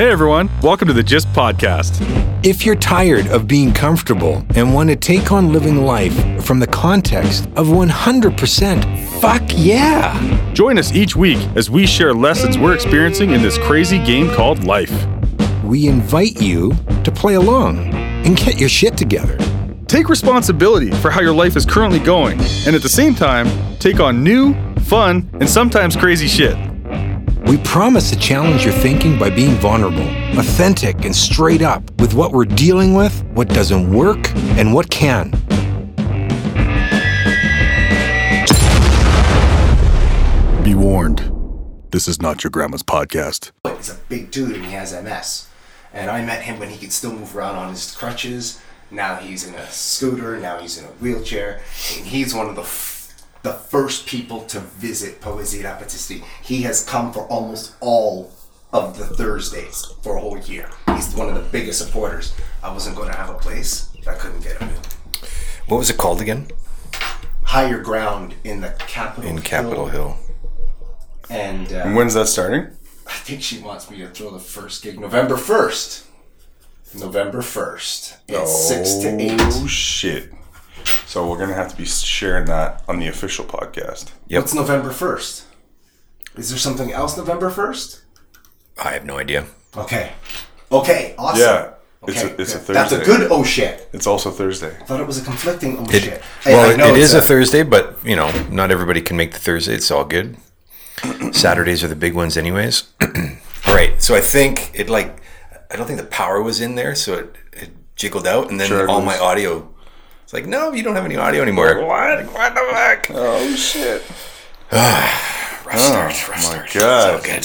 Hey everyone, welcome to the GYST Podcast. If you're tired of being comfortable and want to take on living life from the context of 100%, fuck yeah! Join us each week as we share lessons we're experiencing in this crazy game called life. We invite you to play along and get your shit together. Take responsibility for how your life is currently going, and at the same time, take on new, fun, and sometimes crazy shit. We promise to challenge your thinking by being vulnerable, authentic, and straight up with what we're dealing with, what doesn't work, and what can. Be warned, this is not your grandma's podcast. He's a big dude and he has MS. And I met him when he could still move around on his crutches. Now he's in a scooter. Now he's in a wheelchair. And he's one of the f- the first people to visit Poesia Rapatisti. He has come for almost all of the Thursdays for a whole year. He's one of the biggest supporters. I wasn't going to have a place. I couldn't get him in. What was it called again? Higher ground in the Capitol In Capitol Hill. And uh, And when's that starting? I think she wants me to throw the first gig November 1st. November 1st. It's 6 to 8. Oh shit! So we're gonna have to be sharing that on the official podcast. Yep. What's November 1st? Is there something else November 1st? I have no idea. Okay. Okay, awesome. Yeah, it's Okay, a, it's a. Thursday. That's a good oh shit. It's also Thursday. I thought it was a conflicting oh It, shit. Hey, I well, it it's is a Thursday, but you know, not everybody can make the Thursday. It's all good. Saturdays are the big ones, anyways. all right, so I think it like I don't think the power was in there, so it, it jiggled out, and then Sure all was. my audio. It's like, no, you don't have any audio anymore. What? What the fuck? Oh shit! Rough start, rough my start. God. all good.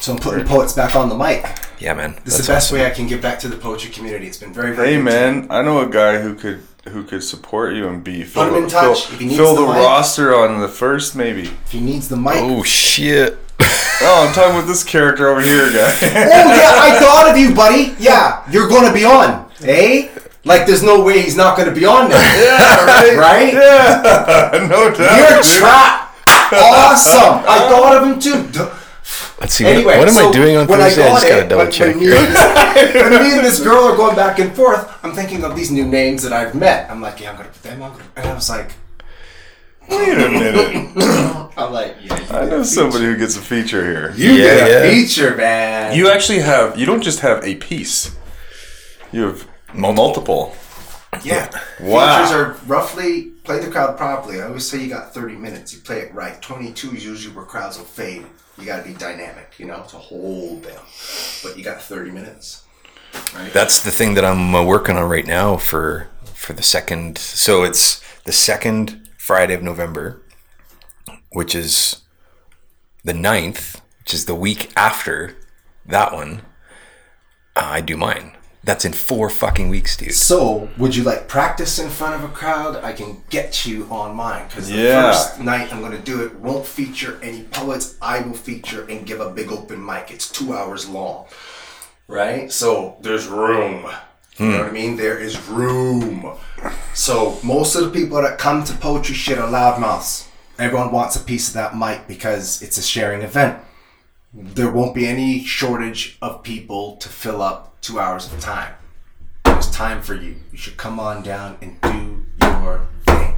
So I'm putting poets back on the mic. Yeah, man. This is the best way I can give back to the poetry community. It's been very, very Hey good. man, I know a guy who could who could support you and be fill, Put him in fill- touch. If he needs fill the the, mic. roster on the first maybe. If he needs the mic. Oh shit. Oh, I'm talking with this character over here, guy. Oh yeah, I thought of you, buddy. Yeah, you're gonna be on, eh? Like there's no way he's not gonna be on there. yeah, right. Right? Yeah, no doubt. You're trapped. Awesome. I thought of him too. Let's see. Anyway, what am so I doing on Thursday? I, got just gotta double when- check when me, here. when me and this girl are going back and forth, I'm thinking of these new names that I've met. I'm like, yeah, I'm gonna put them. I'm and I was like, Wait a minute. I'm like, yeah, I know somebody who gets a feature here. You Yeah, get a yeah. feature, man. You actually have. You don't just have a piece. You have Multiple. yeah. Wow. Features are roughly play the crowd properly. I always say you got 30 minutes. You play it right. 22 is usually where crowds will fade. You got to be dynamic. You know, to hold them. But you got 30 minutes. Right. That's the thing that I'm uh, working on right now for for the second. So it's the second Friday of November, which is the 9th, which is the week after that one. Uh, I do mine. That's in four fucking weeks, dude. So, would you like practice in front of a crowd? I can get you on mine because the Yeah. first night I'm going to do it won't feature any poets. I will feature and give a big open mic. It's two hours long, right? So there's room. You know what I mean? There is room. So most of the people that come to poetry shit are loudmouths. Everyone wants a piece of that mic because it's a sharing event. There won't be any shortage of people to fill up two hours of time. There's time for you. You should come on down and do your thing.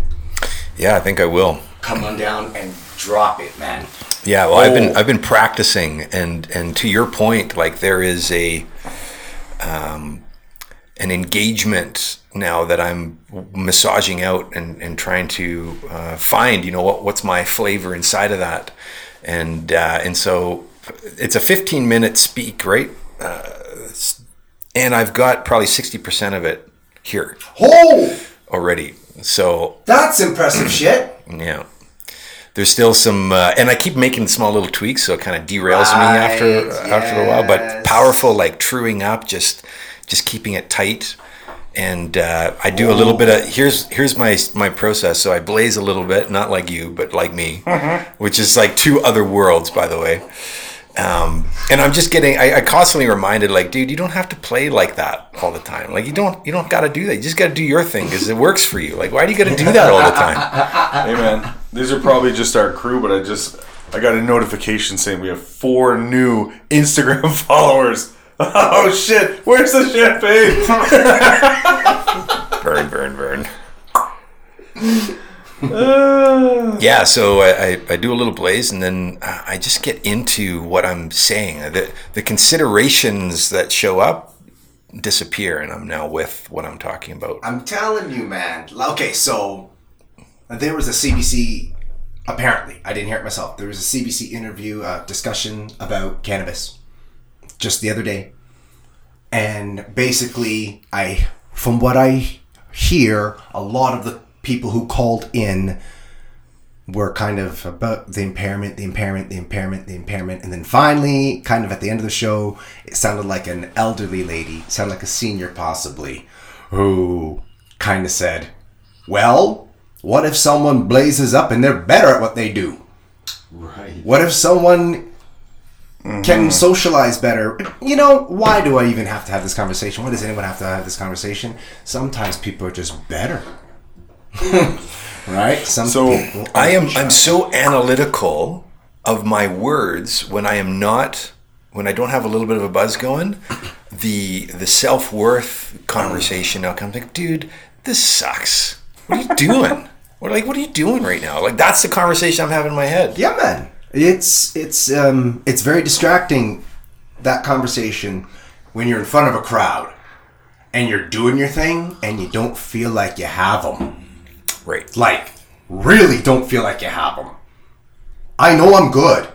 Yeah, I think I will. Come on down and drop it, man. Yeah, well, I've Oh. been I've been practicing, and and to your point, like there is a um, an engagement now that I'm massaging out and, and trying to uh, find, you know, what what's my flavor inside of that, and uh, and so it's a 15 minute speak, right? Uh, and I've got probably 60 percent of it here Oh, already. So that's impressive shit. yeah. There's still some, uh, and I keep making small little tweaks, so it kind of derails me after Right, after a while. But powerful, like truing up, just just keeping it tight. And uh, I do a little bit of here's here's my my process. So I blaze a little bit, not like you, but like me, which is like two other worlds, by the way. Um, and I'm just getting, I, I constantly reminded, like, dude, you don't have to play like that all the time. Like, you don't, you don't got to do that. You just got to do your thing because it works for you. Like, why do you got to do that all the time? Hey man, these are probably just our crew, but I just I got a notification saying we have four new Instagram followers. Oh shit! Where's the champagne? burn, burn, burn. Yeah, so I, I, do a little blaze and then I just get into what I'm saying. The, the considerations that show up disappear, and I'm now with what I'm talking about. I'm telling you, man. Okay, so there was a CBC. Apparently, I didn't hear it myself. There was a CBC interview, uh, discussion about cannabis, just the other day, and basically, I, from what I hear, a lot of the people who called in were kind of about the impairment, the impairment, the impairment, the impairment, and then finally, kind of at the end of the show, it sounded like an elderly lady, sounded like a senior possibly, who kind of said, "Well, what if someone blazes up and they're better at what they do? Right. What if someone can mm-hmm. socialize better? You know, why do I even have to have this conversation? Why does anyone have to have this conversation? Sometimes people are just better." right? Some So, I am are I'm so analytical of my words when I am not when I don't have a little bit of a buzz going. The the self worth conversation now comes like, dude, this sucks. What are you doing? What like what are you doing right now? Like that's the conversation I'm having in my head. Yeah, man. It's it's um it's very distracting that conversation when you're in front of a crowd and you're doing your thing and you don't feel like you have them. Right. Like really don't feel like you have them. I know I'm good.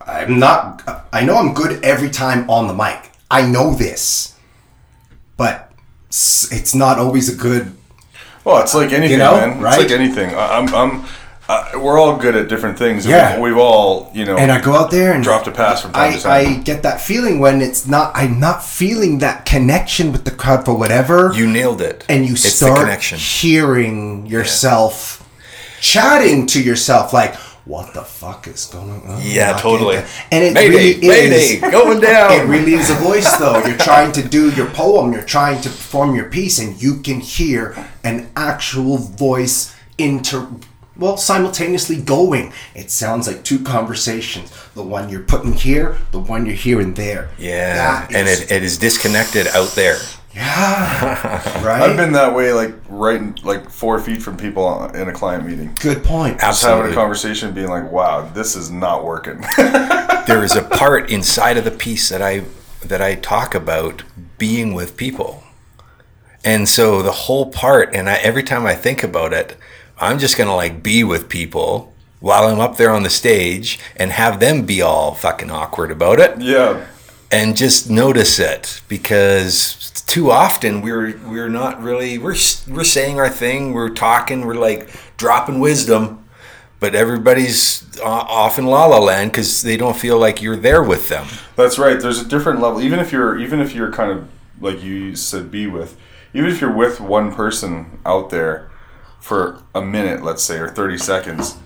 I'm not I know I'm good every time on the mic. I know this. But it's not always a good Well, it's like anything, know, man. right? It's like anything. I'm, I'm, uh, we're all good at different things. Yeah. we've, we've all, you know, and I go out there and dropped a pass from time I, to time. I get that feeling when it's not I'm not feeling that connection with the crowd for whatever You nailed it. and you it's start connection. hearing yourself chatting to yourself like what the fuck is going on Yeah, Not totally. getting and it Mayday, really mayday, is going down. it really is a voice though you're trying to do your poem you're trying to perform your piece and you can hear an actual voice inter well simultaneously going it sounds like two conversations the one you're putting here the one you're hearing there Yeah, That and is- it, it is disconnected out there. yeah right I've been that way, like right, in- like four feet from people in a client meeting. good point Just having Absolutely. a conversation, being like, "Wow, this is not working." there is a part inside of the piece that I that I talk about being with people. And so the whole part and I, every time I think about it, I'm just going to like be with people while I'm up there on the stage and have them be all fucking awkward about it yeah, and just notice it because too often we're we're not really we're we're saying our thing we're talking we're like dropping wisdom but everybody's off in la la land because they don't feel like you're there with them that's right. There's a different level. Even if you're, even if you're kind of like you said, be with. Even if you're with one person out there for a minute, let's say, or thirty seconds,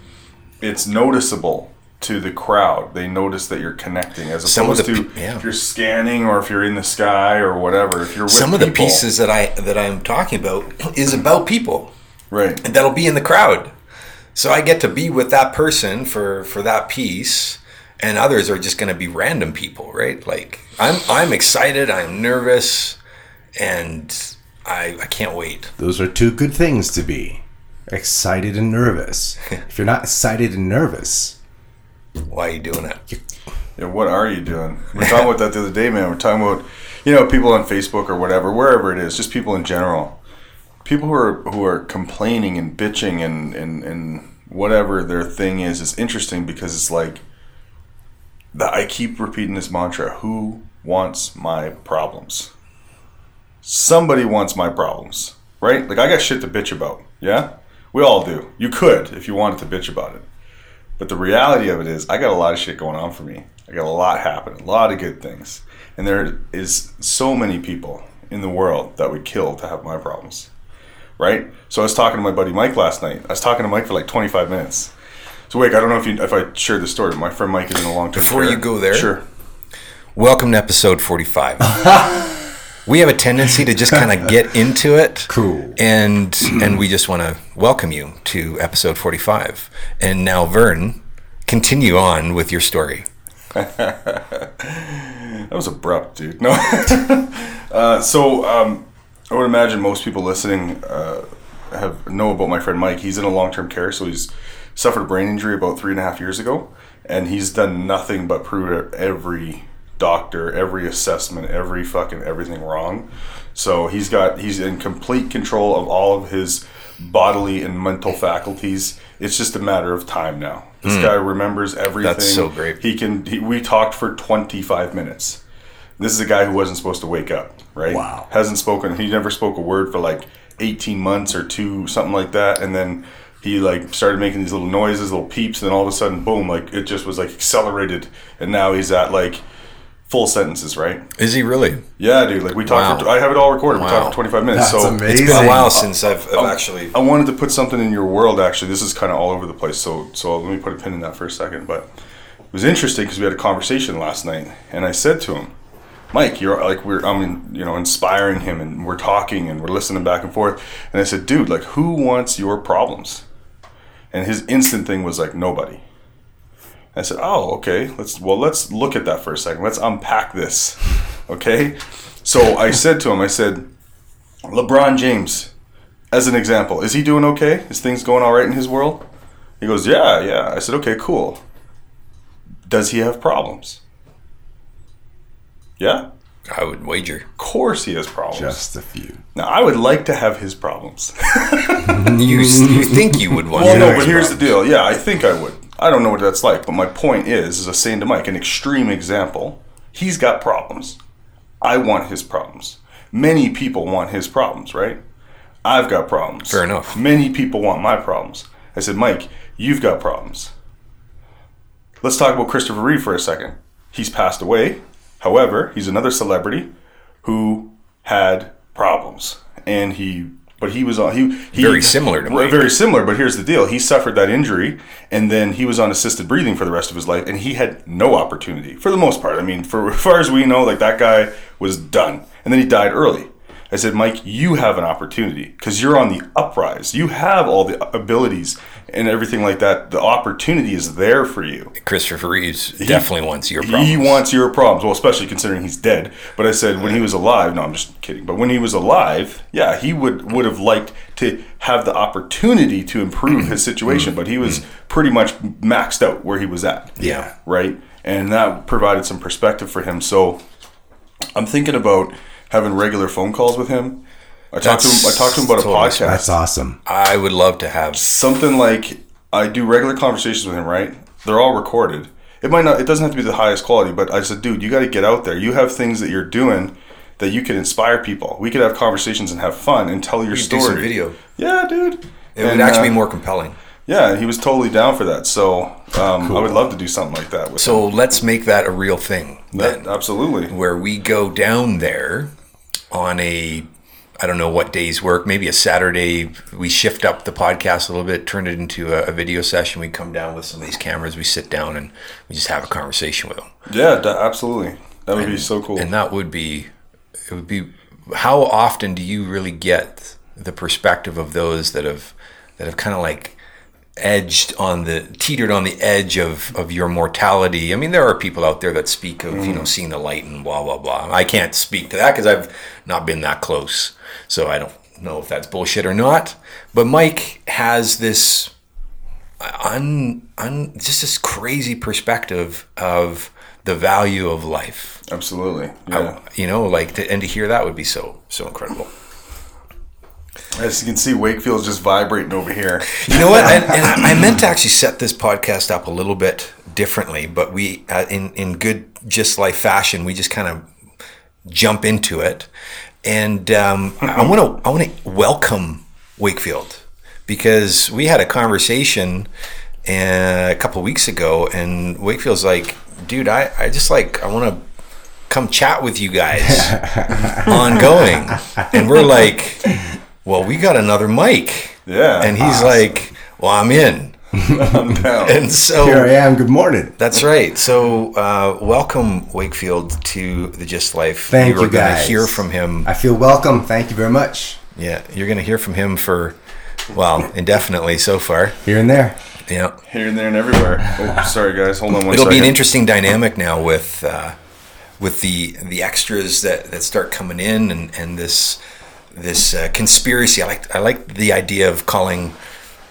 it's noticeable to the crowd. They notice that you're connecting, as opposed the to yeah. if you're scanning or if you're in the sky or whatever. If you're with some of the pieces that i that i'm talking about is about people right? and that'll be in the crowd so i get to be with that person for for that piece and others are just going to be random people right like i'm i'm excited i'm nervous and i i can't wait Those are two good things to be excited and nervous. if you're not excited and nervous, why are you doing it Yeah, what are you doing? We are talking about that the other day, man. We're talking about, you know, people on Facebook or whatever, wherever it is, just people in general. People who are who are complaining and bitching and and, and whatever their thing is is interesting because it's like that I keep repeating this mantra, who wants my problems? Somebody wants my problems, right? Like I got shit to bitch about. Yeah? We all do. You could if you wanted to bitch about it. But the reality of it is, I got a lot of shit going on for me. I got a lot happening, a lot of good things. And there is so many people in the world that would kill to have my problems. Right? So I was talking to my buddy Mike last night. I was talking to Mike for like 25 minutes. So wait, I don't know if you if I shared the story. My friend Mike is in a long term. Before you go there- sure. welcome to episode 45 we have a tendency to just kind of get into it Cool. and and we just want to welcome you to episode 45 and now vern continue on with your story That was abrupt, dude. No. uh, so um, I would imagine most people listening uh, have know about my friend Mike. He's in a long term care, so he's suffered a brain injury about three and a half years ago, and he's done nothing but prove every doctor, every assessment, every fucking everything wrong. So he's got he's in complete control of all of his bodily and mental faculties. It's just a matter of time now. This hmm. guy remembers everything. That's so great. He can. He, we talked for 25 minutes. This is a guy who wasn't supposed to wake up, right? Wow. Hasn't spoken. He never spoke a word for like 18 months or two, something like that, and then he like started making these little noises, little peeps, and then all of a sudden, boom! Like it just was like accelerated, and now he's at like full sentences, right? Is he really? Yeah, dude. Like we talked. For, I have it all recorded. We talked for 25 minutes. That's so amazing. It's been a while since I've, I've actually. I wanted to put something in your world. Actually, this is kind of all over the place. So, so let me put a pin in that for a second. But it was interesting because we had a conversation last night, and I said to him, "Mike, you're like we're I'm in, you know inspiring him, and we're talking and we're listening back and forth." And I said, "Dude, like who wants your problems?" And his instant thing was like nobody. I said, "Oh, okay. Let's well, let's look at that for a second. Let's unpack this." Okay? So I said to him, I said, "LeBron James, as an example, is he doing okay? Is things going all right in his world?" He goes, "Yeah, yeah." I said, "Okay, cool. Does he have problems?" Yeah. I would wager. Of course he has problems. Just a few. now, I would like to have his problems. You, you think you would want Well, to no, know but his here's the deal. Yeah, I think I would. I don't know what that's like, but my point is, is I was saying to Mike, an extreme example. He's got problems. I want his problems. Many people want his problems, right? I've got problems. Fair enough. Many people want my problems. I said, Mike, you've got problems. Let's talk about Christopher Reeve for a second. He's passed away. However, he's another celebrity who had problems, and he, but he was on he, he Very similar to Mike. very similar. But here's the deal: he suffered that injury, and then he was on assisted breathing for the rest of his life, and he had no opportunity for the most part. I mean, for as far as we know, like that guy was done, and then he died early. I said, Mike, you have an opportunity because you're on the uprise. You have all the abilities and everything like that. The opportunity is there for you. Christopher Reeves definitely wants your problems. He wants your problems. Well, especially considering he's dead. But I said when he was alive. No, I'm just kidding. But when he was alive, yeah, he would would have liked to have the opportunity to improve his situation. But he was pretty much maxed out where he was at. Yeah. Right. And that provided some perspective for him. So I'm thinking about having regular phone calls with him. I talked to him. I talked to him about Totally a podcast That's awesome. I would love to have. something like I do regular conversations with him, right? They're all recorded. It might not. It doesn't have to be the highest quality, but I said, dude, you got to get out there. You have things that you're doing that you can inspire people. We could have conversations and have fun and tell your story. some video. Yeah, dude. It would And, actually be uh, more compelling. Yeah, he was totally down for that. So um, I would love to do something like that with So let's make that a real thing him. then, absolutely. where we go down there on a. I don't know what days work. Maybe a Saturday. We shift up the podcast a little bit, turn it into a, a video session. We come down with some of these cameras. We sit down and we just have a conversation with them. Yeah, da- absolutely. That would be so cool. And that would be, it would be. How often do you really get the perspective of those that have, that have kind of like edged on the teetered on the edge of of your mortality. I mean, there are people out there that speak of you know mm. seeing the light and blah blah blah. I can't speak to that because I've not been that close, so I don't know if that's bullshit or not. But Mike has this un, un just this crazy perspective of the value of life. absolutely. Yeah. You know, like to, and to hear that would be so so incredible. As you can see, Wakefield's GYST vibrating over here. You know what? And, and I I meant to actually set this podcast up a little bit differently, but we, uh, in in good just life fashion, we just kind of jump into it, and um, I want to I want to welcome Wakefield because we had a conversation uh, a couple weeks ago, and Wakefield's like, dude, I I just like I want to come chat with you guys ongoing, and we're like, well, we got another mic. Yeah. And he's like, "Well, I'm in." I'm down. And so Here I am. Good morning. that's right. So uh, welcome Wakefield to the GYST Life. Thank you. you, are gonna guys. hear from him. I feel welcome. Thank you very much. Yeah, you're gonna hear from him for well, indefinitely so far. Here and there. Yeah. Here and there and everywhere. Oh, sorry guys. Hold on one It'll be an interesting dynamic now with uh, with the the extras that, that start coming in and, and this this uh, conspiracy. I like I like the idea of calling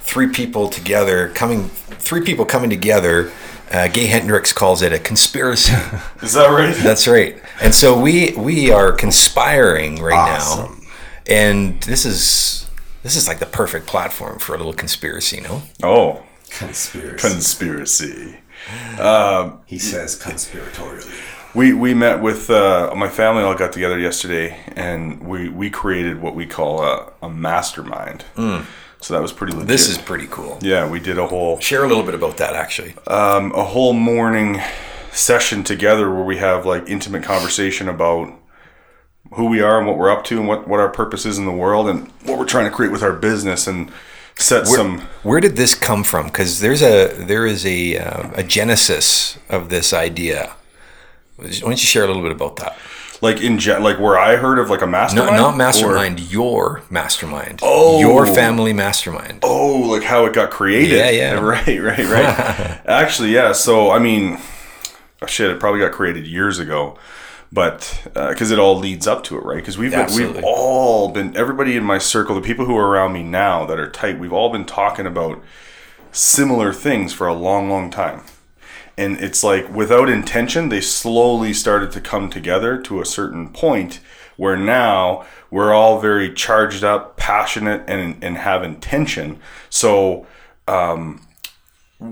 three people together, coming three people coming together. Uh, Gay Hendricks calls it a conspiracy. Is that right? That's right. And so we we are conspiring right now, Awesome. and this is this is like the perfect platform for a little conspiracy. No, oh, Conspiracy. conspiracy. he says conspiratorially. We we met with uh, my family. All got together yesterday, and we we created what we call a, a mastermind. So that was pretty legit. Mm. this is pretty cool. yeah. We did a whole Share a little bit about that, actually. um, a whole morning session together where we have like intimate conversation about who we are and what we're up to and what, what our purpose is in the world and what we're trying to create with our business and set some Where did this come from? Because there's a there is a uh, a genesis of this idea. Why don't you share a little bit about that? like in gen- like where I heard of like a No, mastermind not Or- mastermind. Your mastermind. Oh. your family mastermind. oh like how it got created Yeah, yeah. right right right actually yeah so I mean oh, shit it probably got created years ago but uh, because it all leads up to it right because we've been, we've all been everybody in my circle the people who are around me now that are tight we've all been talking about similar things for a long long time and it's like without intention they slowly started to come together to a certain point where now we're all very charged up passionate and, and have intention. So um,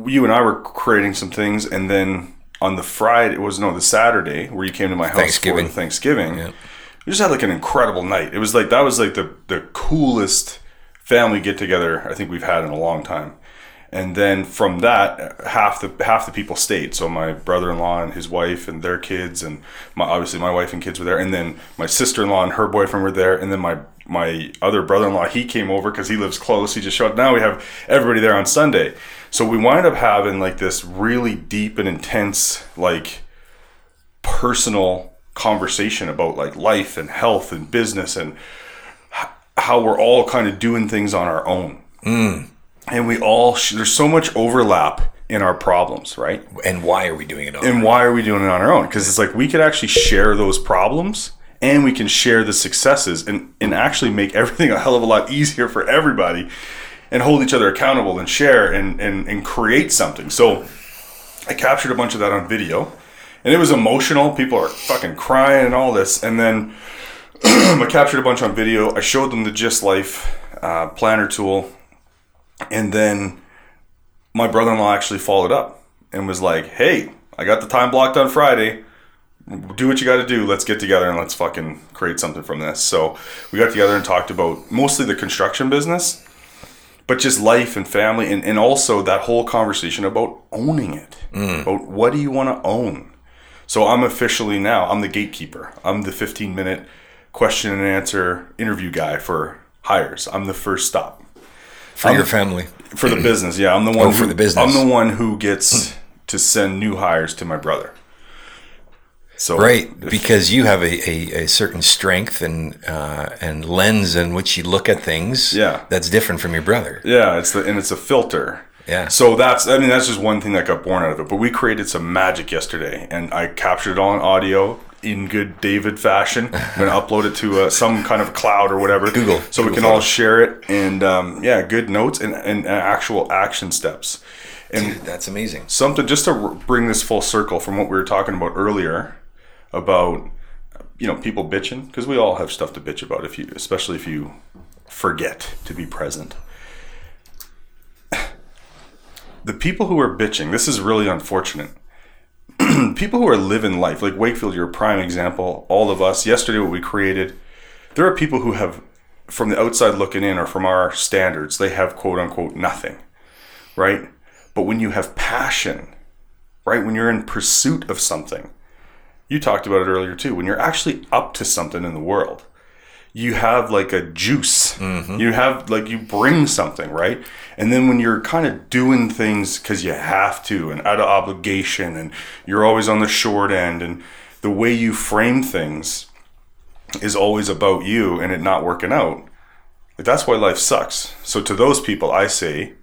you and i were creating some things and then on the friday it was no the saturday where you came to my house Thanksgiving. for thanksgiving we just had like an incredible night. It was like that was like the, the coolest family get together i think we've had in a long time and then from that half the half the people stayed. So my brother-in-law and his wife and their kids and my obviously my wife and kids were there. And then my sister-in-law and her boyfriend were there. And then my my other brother-in-law he came over because he lives close. He just showed up. Now we have everybody there on sunday. So we wind up having like this really deep and intense like personal conversation about like life and health and business and how we're all kind of doing things on our own hmm. And we all sh- there's so much overlap in our problems right? And why are we doing it on? and why are we doing it on our own? Because it's like we could actually share those problems and we can share the successes and, and actually make everything a hell of a lot easier for everybody and hold each other accountable and share and, and, and create something. So i captured a bunch of that on video and it was emotional. People are fucking crying and all this. And then i captured a bunch on video. I showed them the GYST life uh, planner tool and then my brother-in-law actually followed up and was like, "Hey, I got the time blocked on Friday. Do what you got to do. Let's get together and let's fucking create something from this." So we got together and talked about mostly the construction business, but just life and family, and, and also that whole conversation about owning it. Mm. About what do you want to own? So I'm officially now I'm the gatekeeper. I'm the 15 minute question and answer interview guy for hires. I'm the first stop for your family. for the business. Yeah, I'm the one Oh, for the business. I'm the one who gets to send new hires to my brother. So Right, because you have a, a, a certain strength and uh, and lens in which you look at things. Yeah. that's different from your brother. Yeah, it's the and it's a filter. Yeah. So that's I mean that's just one thing that got born out of it. But we created some magic yesterday, and I captured it all on audio in good David fashion. I'm gonna upload it to uh, some kind of cloud or whatever. Google. So we Google can all share it and um, yeah, good notes and, and, and actual action steps. And Dude, that's amazing. something just to bring this full circle from what we were talking about earlier about you know people bitching because we all have stuff to bitch about if you especially if you forget to be present the people who are bitching this is really unfortunate people who are living life like wakefield you're a prime example all of us yesterday what we created there are people who have from the outside looking in or from our standards they have quote unquote nothing right? But when you have passion right when you're in pursuit of something you talked about it earlier too when you're actually up to something in the world you have like a juice. You have like you bring something right? And then when you're kind of doing things because you have to and out of obligation and you're always on the short end and the way you frame things is always about you and it not working out like that's why life sucks. So to those people i say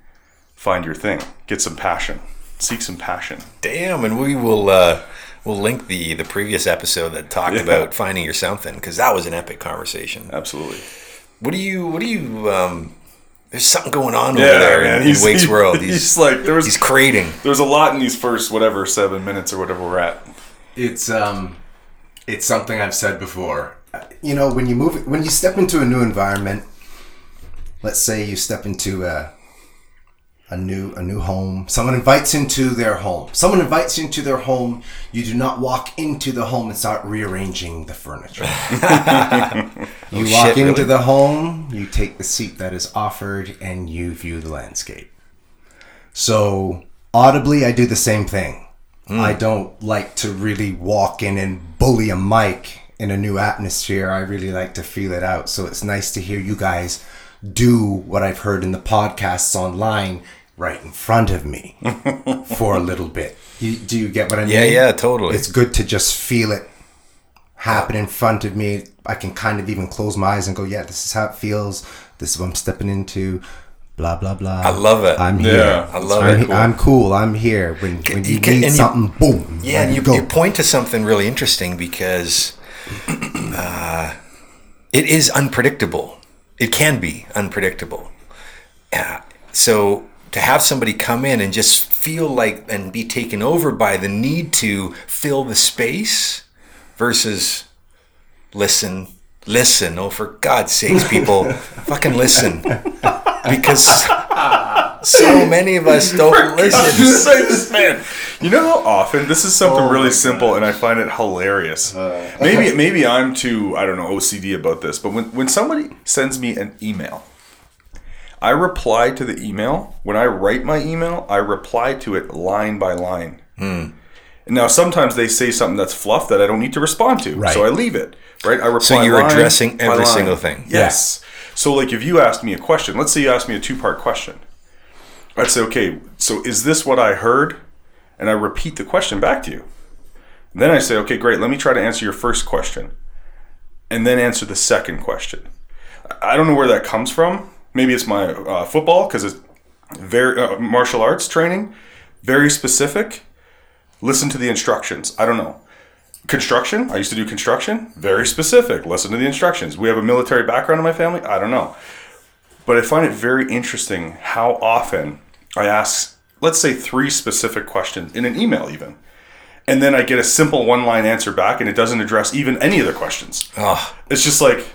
find your thing. Get some passion. Seek some passion. Damn, and we will uh, we'll link the the previous episode that talked Yeah. about finding your something because that was an epic conversation. Absolutely. What do you? What do you? Um, there's something going on over there in, in Wake's world. He's, he's like there was he's creating. there's a lot in these first whatever seven minutes or whatever we're at. It's um, it's something I've said before. You know, when you move, when you step into a new environment, let's say you step into a a new a new home. Someone invites into their home. Someone invites you into their home. You do not walk into the home and start rearranging the furniture. you oh, walk shit, into really? the home. You take the seat that is offered, and you view the landscape. So audibly, I do the same thing. Hmm. I don't like to really walk in and bully a mic in a new atmosphere. I really like to feel it out. So it's nice to hear you guys do what I've heard in the podcasts online right in front of me for a little bit. You, do you get what I mean? Yeah, yeah, totally. It's good to just feel it happen in front of me. I can kind of even close my eyes and go, yeah, this is how it feels. This is what I'm stepping into. Blah blah blah. I love it. I'm here. Yeah, I love I'm, it. he- I'm cool. I'm here. When when you you can- need and you- something, boom. Yeah, and ready you, go. you point to something really interesting because uh, it is unpredictable. It can be unpredictable. Uh, so to have somebody come in and just feel like and be taken over by the need to fill the space versus listen, listen. Oh, for God's sakes, people, fucking listen. Because so many of us don't listen. Sakes, man. You know how often this is something oh really simple, and I find it hilarious. Uh, uh-huh. maybe maybe I'm too I don't know OCD about this, but when when somebody sends me an email, I reply to the email. When I write my email, I reply to it line by line. Hmm. Now sometimes they say something that's fluff that I don't need to respond to, Right. so I leave it. Right? I reply. So you're addressing every line. single thing. Yes. So like if you asked me a question, let's say you asked me a two part question. I'd say, okay, so is this what I heard? And I repeat the question back to you. Then I say, okay, great, let me try to answer your first question. And then answer the second question. I don't know where that comes from. Maybe it's my uh, football because it's very uh, martial arts training, very specific. Listen to the instructions. I don't know. Construction. I used to do construction. Very specific. Listen to the instructions. We have a military background in my family. I don't know. But I find it very interesting how often I ask, let's say, three specific questions in an email, even. And then I get a simple one line answer back and it doesn't address even any of the questions. Oh, It's just like,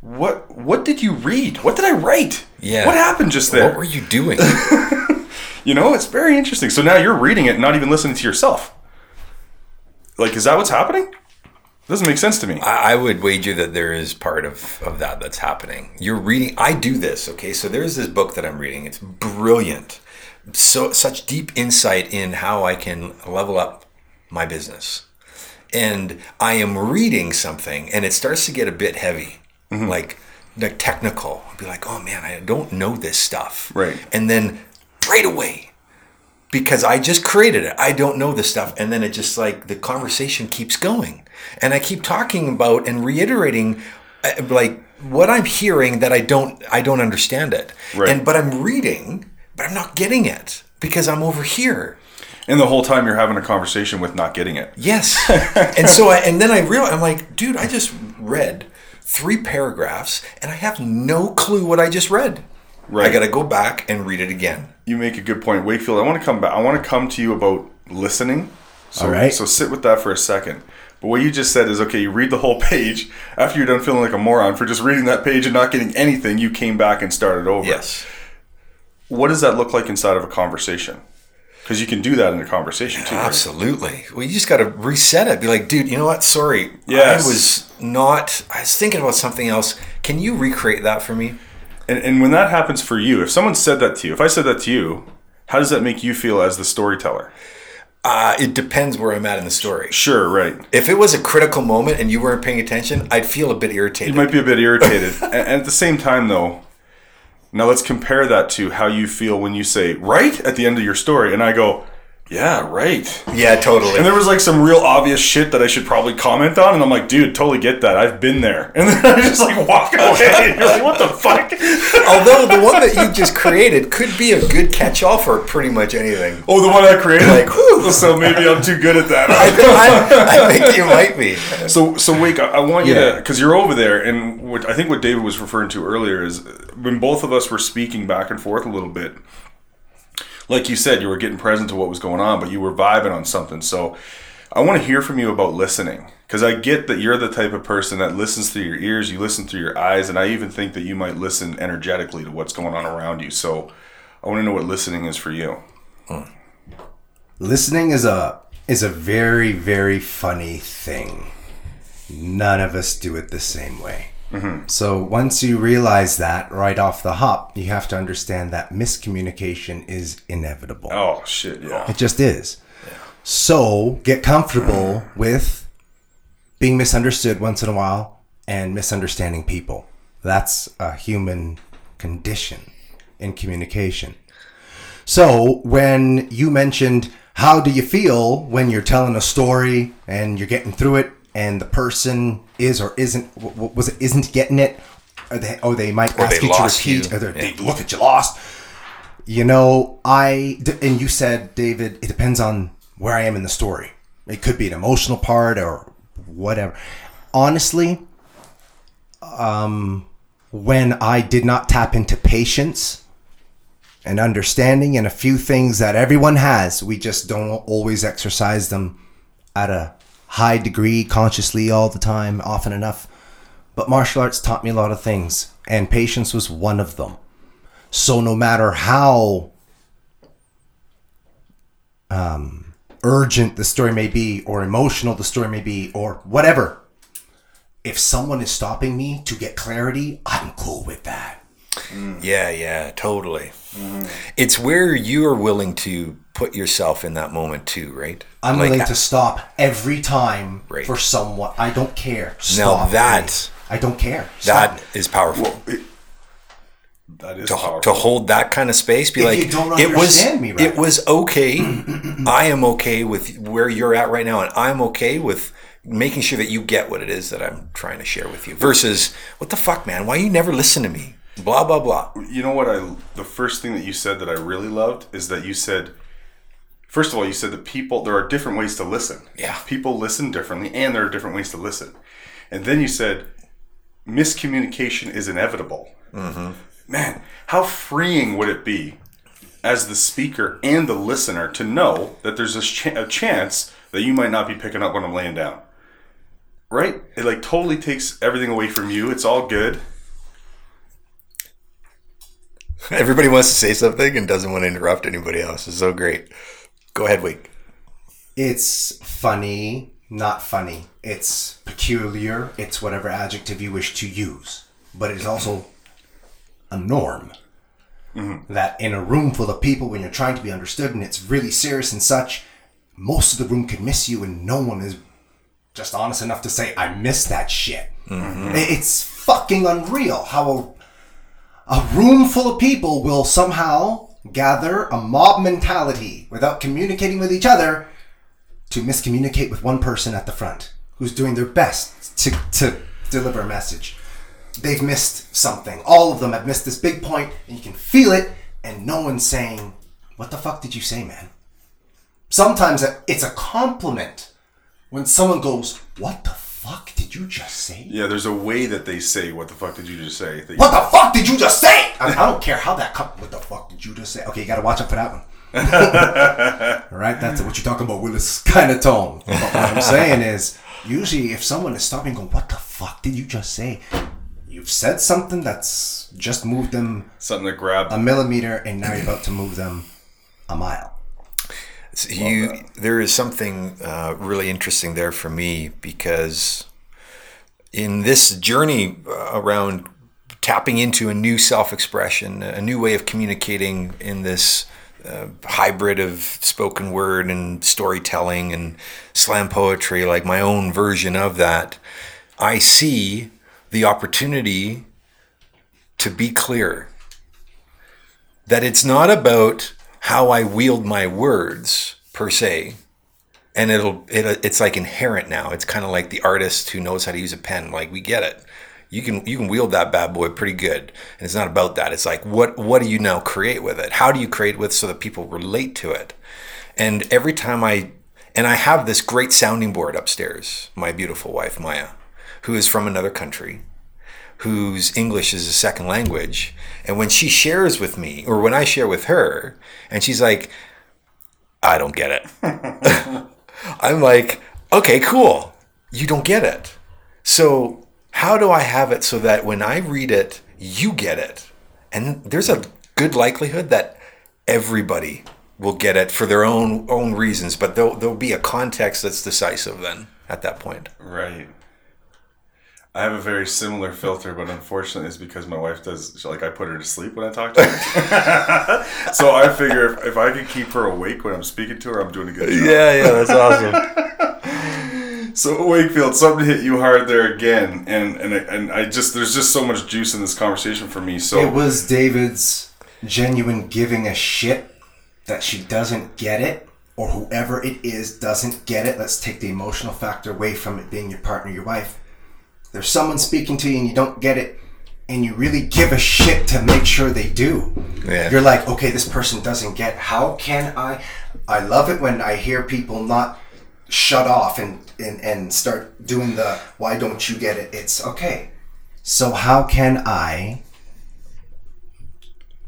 what what did you read? What did I write? Yeah. What happened just there? what were you doing? You know, it's very interesting. So now you're reading it, and not even listening to yourself. Like, is that what's happening? Doesn't make sense to me. I I would wager that there is part of, of that that's happening. You're reading. I do this. Okay, so there's this book that I'm reading. It's brilliant. So such deep insight in how I can level up my business. And I am reading something, and it starts to get a bit heavy, like like technical. I'll be like, oh man, I don't know this stuff. Right. And then right away, because I just created it. I don't know this stuff. And then it just like the conversation keeps going. And I keep talking about and reiterating uh, like what I'm hearing that I don't I don't understand it. Right. And but I'm reading, but I'm not getting it because I'm over here. And the whole time you're having a conversation with not getting it. Yes. and so I and then I realized I'm like, dude, I just read three paragraphs and I have no clue what I just read. Right. I got to go back and read it again. You make a good point, Wakefield. I want to come back. I want to come to you about listening. So, All right. So sit with that for a second. But what you just said is okay. You read the whole page. After you're done feeling like a moron for just reading that page and not getting anything, you came back and started over. Yes. What does that look like inside of a conversation? Because you can do that in a conversation too. right? Absolutely. Well, you just got to reset it. Be like, dude, you know what? Sorry. Yes. I was not, I was thinking about something else. Can you recreate that for me? And, and when that happens for you, if someone said that to you, if I said that to you, how does that make you feel as the storyteller? Uh, it depends where I'm at in the story. Sure, right. If it was a critical moment and you weren't paying attention, I'd feel a bit irritated. You might be a bit irritated. and, and at the same time, though, now let's compare that to how you feel when you say "right" at the end of your story, and I go, Yeah, right. Yeah, totally. And there was like some real obvious shit that I should probably comment on, and I'm like, dude, totally get that. I've been there. And then I just like walk away. And you're like, what the fuck? Although the one that you just created could be a good catch-all for pretty much anything. Oh, the one I created. Like, whew. so maybe I'm too good at that. I, I think you might be. So, so Wake, I, I want you Yeah. to, because you're over there, and what I think what David was referring to earlier is when both of us were speaking back and forth a little bit. Like you said, you were getting present to what was going on, but you were vibing on something. So, I want to hear from you about listening, because I get that you're the type of person that listens through your ears, you listen through your eyes, and I even think that you might listen energetically to what's going on around you. So, I want to know what listening is for you. Hmm. listening is a is a very very funny thing none of us do it the same way so once you realize that right off the hop you have to understand that miscommunication is inevitable. Oh shit, yeah. it just is. So get comfortable with being misunderstood once in a while and misunderstanding people. That's a human condition in communication. So when you mentioned how do you feel when you're telling a story and you're getting through it and the person is or isn't was it isn't getting it or they or they might ask they you to repeat you. or they look at you lost you know I and you said David it depends on where I am in the story it could be an emotional part or whatever honestly um when I did not tap into patience and understanding and a few things that everyone has. We just don't always exercise them at a high degree, consciously all the time, often enough. But martial arts taught me a lot of things, and patience was one of them. So no matter how um, urgent the story may be, or emotional the story may be, or whatever, if someone is stopping me to get clarity, I'm cool with that. Mm-hmm. Yeah, yeah, totally. Mm-hmm. It's where you are willing to put yourself in that moment too, right? I'm Like, willing to stop every time Right. for someone. I don't care. Now Stop that- me. I don't care. Stop. That is powerful. That is to, powerful. to hold that kind of space, be If like, you don't it was, me right. it was okay. I am okay with where you're at right now, and I'm okay with making sure that you get what it is that I'm trying to share with you. Versus, what the fuck, man? Why you never listen to me? Blah blah blah. you know what I the first thing that you said that I really loved is that you said first of all you said that people there are different ways to listen. Yeah. People listen differently and there are different ways to listen. And then you said miscommunication is inevitable. Mm-hmm. Man, how freeing would it be as the speaker and the listener to know that there's a, ch- a chance that you might not be picking up when I'm laying down. Right? It like totally takes everything away from you. It's all good. Everybody wants to say something and doesn't want to interrupt anybody else. It's so great. Go ahead, Wake. It's funny, not funny. It's peculiar. It's whatever adjective you wish to use. But it is also a norm. Mm-hmm. That in a room full of people, when you're trying to be understood and it's really serious and such, most of the room can miss you and no one is just honest enough to say, I miss that shit. Mm-hmm. It's fucking unreal how a, room full of people will somehow gather a mob mentality without communicating with each other to miscommunicate with one person at the front who's doing their best to, to deliver a message. They've missed something. All of them have missed this big point, and you can feel it, and no one's saying, What the fuck did you say, man? Sometimes it's a compliment when someone goes, What the fuck did you just say? Yeah, there's a way that they say, "What the fuck did you just say?" That What the fuck did you just say? I, I don't care how that come. What the fuck did you just say? Okay, you gotta watch out for that one. All right, that's what you're talking about, Willis kind of tone. But what I'm saying is, usually if someone is stopping, going, "What the fuck did you just say?" You've said something that's just moved them something that grabbed. a millimeter, and now you're about to move them a mile. So you, there is something uh, really interesting there for me because in this journey uh, around tapping into a new self-expression, a new way of communicating in this uh, hybrid of spoken word and storytelling and slam poetry, like my own version of that, I see the opportunity to be clear. That it's not about how I wield my words per se, and it'll it, it's like inherent now. It's kind of like the artist who knows how to use a pen. Like we get it. You can you can wield that bad boy pretty good, and it's not about that. It's like what what do you now create with it? How do you create with so that people relate to it? And every time I and I have this great sounding board upstairs. My beautiful wife Maya, who is from another country, whose English is a second language, and when she shares with me or when I share with her, and she's like, I don't get it. I'm like, okay, cool. You don't get it. So, how do I have it so that when I read it, you get it? And there's a good likelihood that everybody will get it for their own own reasons, but there'll, there'll be a context that's decisive then at that point. Right. I have a very similar filter, but unfortunately, it's because my wife does. Like, I put her to sleep when I talk to her. so I figure if, if I can keep her awake when I'm speaking to her, I'm doing a good job. Yeah, yeah, that's awesome. So Wakefield, something hit you hard there again, and and and I just there's just so much juice in this conversation for me. So It was David's genuine giving a shit that she doesn't get it, or whoever it is doesn't get it. Let's take the emotional factor away from it being your partner, your wife. There's someone speaking to you and you don't get it, and you really give a shit to make sure they do. Yeah. You're like, okay, this person doesn't get. How can I? I love it when I hear people not shut off and and, and start doing the why don't you get it? It's okay. So how can I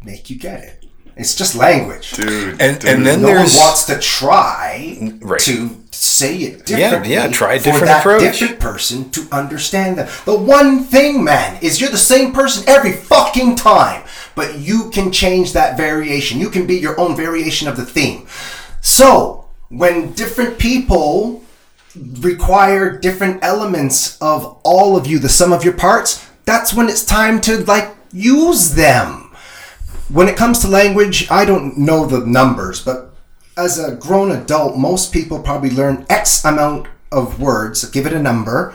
make you get it? It's just language. dude, And- dude, and then no there's- one wants to try mm, Right. to say it differently. yeah, try a for different that approach. different person to understand them. The one thing, man, is you're the same person every fucking time, but you can change that variation. You can be your own variation of the theme. So when different people require different elements of all of you, the sum of your parts, that's when it's time to like use them when it comes to language, I don't know the numbers, but as a grown adult, most people probably learn X amount of words, give it a number,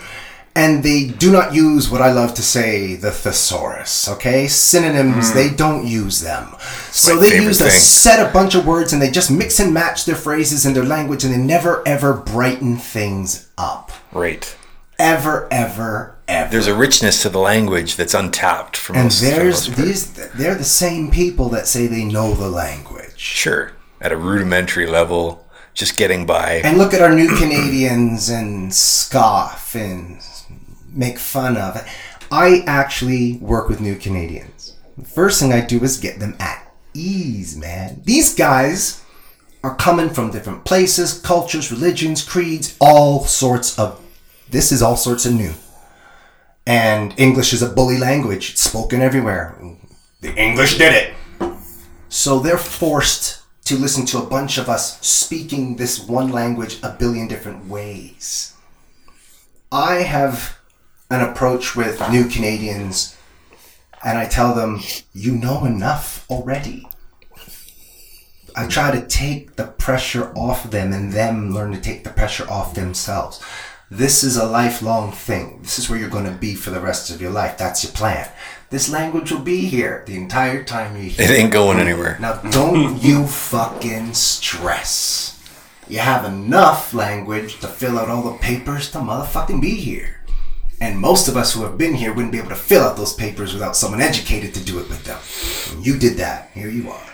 and they do not use what I love to say the thesaurus, okay? Synonyms, they don't use them. So they use a thing. set a bunch of words and they just mix and match their phrases and their language and they never ever brighten things up. Right. Ever, ever, ever. There's a richness to the language that's untapped from. and most. there's most these they're the same people that say they know the language. Sure, at a rudimentary level, just getting by. And look at our new Canadians and scoff and make fun of it. I actually work with new Canadians. The first thing I do is get them at ease, man. These guys are coming from different places, cultures, religions, creeds, all sorts of. This is all sorts of new. And English is a bully language, it's spoken everywhere. The English did it. So they're forced to listen to a bunch of us speaking this one language a billion different ways. I have an approach with new Canadians and I tell them, you know enough already. I try to take the pressure off them and them learn to take the pressure off themselves. This is a lifelong thing. This is where you're going to be for the rest of your life. That's your plan. This language will be here the entire time you're here. It ain't going anywhere. Now, don't you fucking stress. You have enough language to fill out all the papers to motherfucking be here. And most of us who have been here wouldn't be able to fill out those papers without someone educated to do it with them. And you did that. Here you are.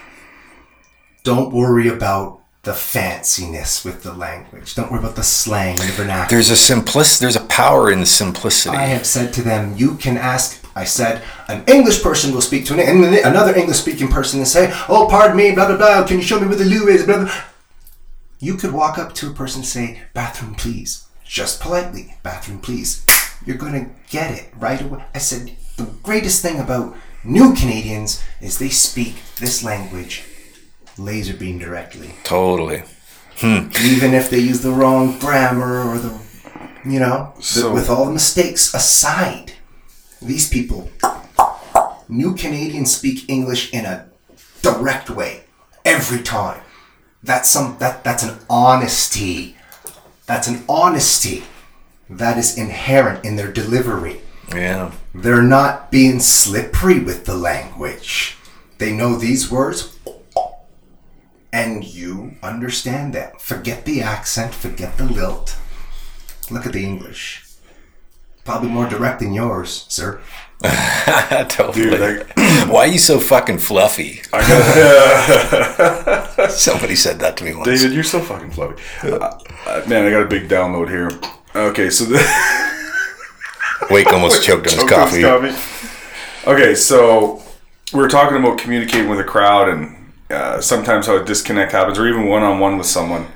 Don't worry about the fanciness with the language. Don't worry about the slang and the vernacular. There's a simplic. There's a power in simplicity. I have said to them, you can ask. I said, an English person will speak to an, another English speaking person and say, oh, pardon me, blah, blah, blah, can you show me where the loo is, blah, blah. You could walk up to a person and say, bathroom, please. Just politely, bathroom, please. You're going to get it right away. I said, the greatest thing about new Canadians is they speak this language laser beam directly totally. Hmm. even if they use the wrong grammar or the you know the- with all the mistakes aside these people new canadians speak english in a direct way every time that's some that that's an honesty that's an honesty that is inherent in their delivery Yeah. they're not being slippery with the language. They know these words. And you understand them. Forget the accent, forget the lilt. Look at the English. Probably more direct than yours, sir. totally. Dude, like, Why are you so fucking fluffy? I got, Somebody said that to me once. David, you're so fucking fluffy. Uh, uh, man, I got a big download here. Okay, so the Wake almost choked on his Choked on his coffee. Okay, so we were talking about communicating with a crowd and uh, sometimes how a disconnect happens, or even one on one with someone.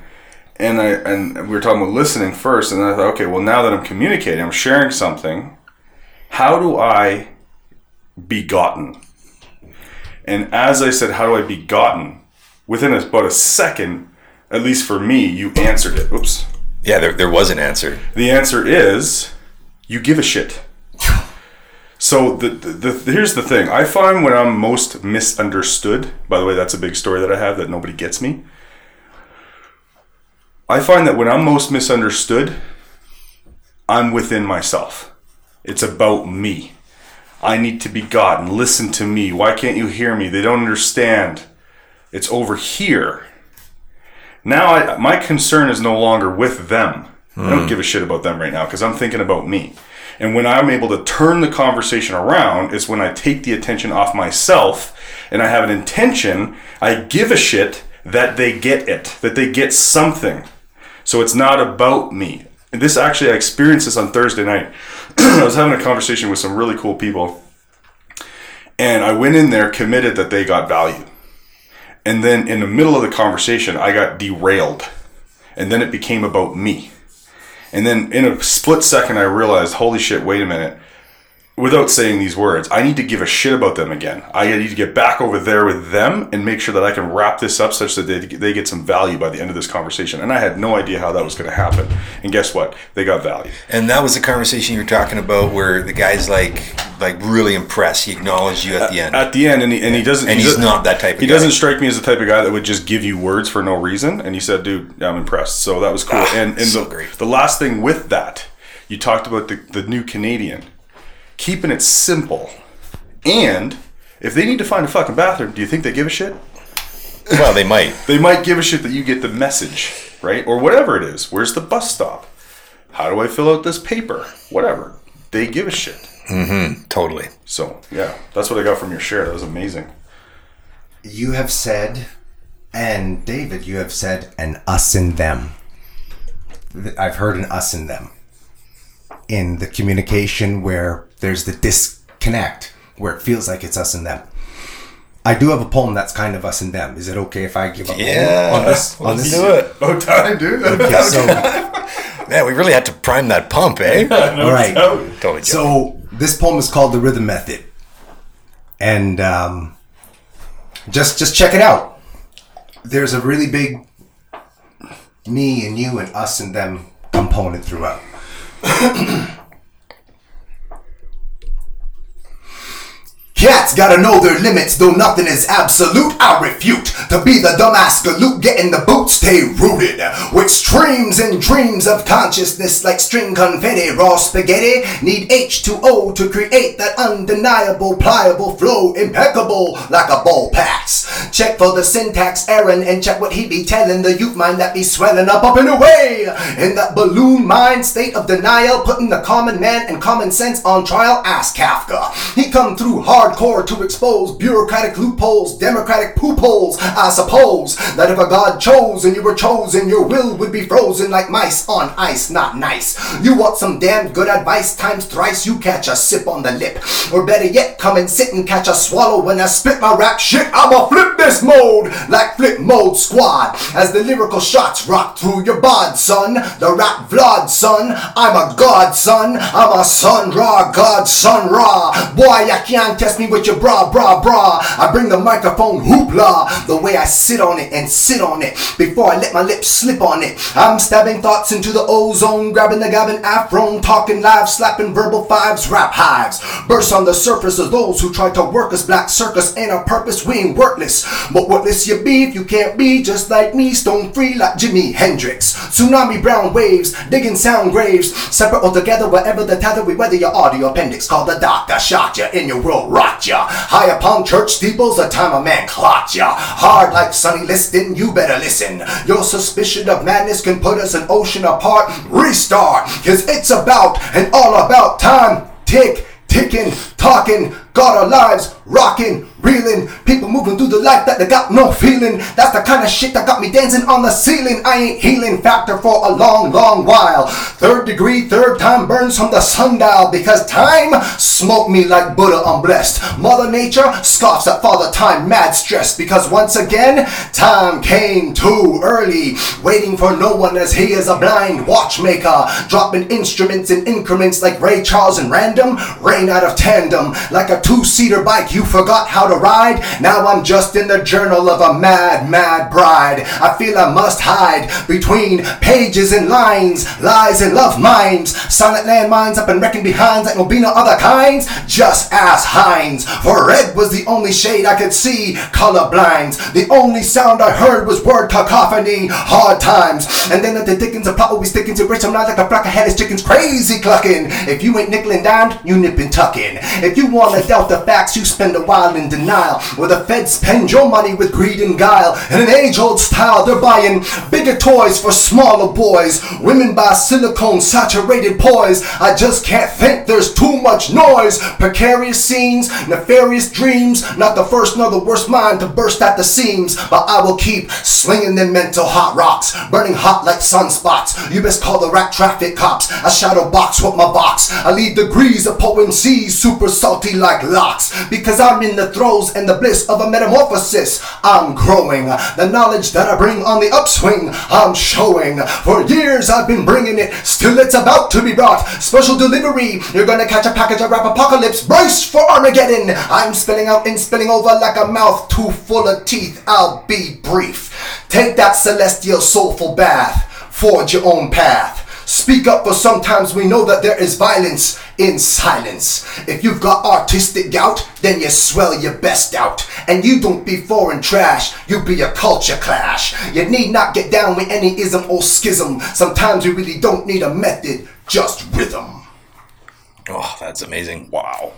And I and we were talking about listening first, and then I thought, okay, well now that I'm communicating, I'm sharing something. How do I be gotten? And as I said, how do I be gotten? Within about a second, at least for me, you answered it. Oops. Yeah, there, there was an answer. The answer is you give a shit. So the, the, the here's the thing. I find when I'm most misunderstood. By the way, that's a big story that I have that nobody gets me. I find that when I'm most misunderstood, I'm within myself. It's about me. I need to be God and Listen to me. Why can't you hear me? They don't understand. It's over here. Now I, my concern is no longer with them. I don't hmm. give a shit about them right now because I'm thinking about me. And when I'm able to turn the conversation around, is when I take the attention off myself and I have an intention. I give a shit that they get it, that they get something. So it's not about me. And this actually, I experienced this on Thursday night. I was having a conversation with some really cool people. And I went in there committed that they got value. And then in the middle of the conversation, I got derailed. And then it became about me. And then in a split second, I realized, holy shit, wait a minute. Without saying these words, I need to give a shit about them again. I need to get back over there with them and make sure that I can wrap this up such that they, they get some value by the end of this conversation. And I had no idea how that was going to happen. And guess what? They got value. And that was the conversation you were talking about where the guy's like like really impressed. He acknowledged you at the end. At the end, and he, and he doesn't. And he he's doesn't- that type of guy. He guy. doesn't strike me as the type of guy that would just give you words for no reason. And he said, "Dude, I'm impressed." So that was cool. Ah, and and so the, great. the last thing with that, you talked about the the new Canadian, keeping it simple, and if they need to find a fucking bathroom, do you think they give a shit? well, they might. They might give a shit that you get the message, right? Or whatever it is. Where's the bus stop? How do I fill out this paper? Whatever. They give a shit. Mm-hmm. Totally. So yeah, that's what I got from your share. That was amazing. You have said, and David, you have said, an us and them. I've heard an us and them. In the communication where there's the disconnect, where it feels like it's us and them. I do have a poem that's kind of us and them. Is it okay if I give a Yeah, poem on this? On let's this? do it. Oh, time, dude. Okay, so, Man, we really had to prime that pump, eh? all right. totally. So this poem is called the Rhythm Method, and um, just just check it out. There's a really big me and you and us and them component throughout. yeah, Cats gotta know their limits, though nothing is absolute. I refute to be the dumbass galoot, getting the boot, stay rooted with streams and dreams of consciousness like string confetti. Raw spaghetti need H2O to create that undeniable, pliable flow, impeccable like a ball pass. Check for the syntax Aaron, and check what he be telling the youth mind that be swelling up, up and away in that balloon mind state of denial, putting the common man and common sense on trial. Ask Kafka. He come through hardcore to expose bureaucratic loopholes, democratic poop holes. I suppose that if a god chose and you were chosen, your will would be frozen like mice on ice. Not nice. You want some damn good advice times thrice? You catch a sip on the lip, or better yet, come and sit and catch a swallow when I spit my rap shit. I'ma flip this mode like flip mode squad as the lyrical shots rock through your bod, son. The rap vlog, son. I'm a god, son. I'm a Sun Ra god, son, ra. Boy, you can't test me with your bra, bra, bra. I bring the microphone hoopla the way I sit on it and sit on it before I let my lips slip on it. I'm stabbing thoughts into the ozone, grabbing the gabbing afro, talking live, slapping verbal fives, rap hives. Burst on the surface of those who try to work us. Black circus ain't a purpose, we ain't worthless. But worthless you be if you can't be just like me, stone free like Jimi Hendrix. Tsunami brown waves, digging sound graves, separate or together, wherever the tether we weather your audio appendix. Call the doctor, shot ya in your world, rocked ya. Ya. High upon church steeples, the time a man clocked ya. Hard like Sonny Liston, you better listen. Your suspicion of madness can put us an ocean apart. Restart, cause it's about and all about time. Tick, ticking, talking, got our lives rocking, reeling. People moving through the life that they got no feeling. That's the kind of shit that got me dancing on the ceiling. I ain't healing factor for a long, long while. Third degree, third time burns from the sundial because time smoked me like Buddha unblessed. Mother Nature scoffs at Father Time, mad stress because once again, time came too early. Waiting for no one as he is a blind watchmaker. Dropping instruments in increments like Ray Charles and random. Rain out of tandem like a two seater bike you forgot how to ride. Now I'm just in the journal of a mad, mad bride. I feel I must hide between pages and lines, lies and love minds, silent landmines up and wrecking behinds like no be no other kinds. Just ask Hines, for red was the only shade I could see. Color blinds, the only sound I heard was word cacophony. Hard times, and then at the Dickens, a plot will be sticking to rich. I'm not like a flock of headless chickens, crazy clucking. If you ain't nickel and you nip and. If you want to doubt the facts, you spend a while in denial. Where the feds spend your money with greed and guile. In an age old style, they're buying bigger toys for smaller boys. Women buy silicone saturated poise. I just can't think there's too much noise. Precarious scenes, nefarious dreams. Not the first nor the worst mind to burst at the seams. But I will keep slinging them mental hot rocks. Burning hot like sunspots. You best call the rat traffic cops. I shadow box with my box. I leave degrees of poem seas super salty like locks. Because I'm in the throes and the bliss of a metamorphosis. I'm growing. The knowledge that I bring on the upswing, I'm showing. For years I've been bringing it, still it's about to be brought. Special delivery, you're gonna catch a package of rap apocalypse. Brace for Armageddon. I'm spilling out and spilling over like a mouth too full of teeth. I'll be brief. Take that celestial soulful bath. Forge your own path. Speak up for sometimes we know that there is violence in silence. If you've got artistic gout, then you swell your best out. And you don't be foreign trash, you be a culture clash. You need not get down with any ism or schism. Sometimes we really don't need a method, just rhythm. Oh, that's amazing. Wow.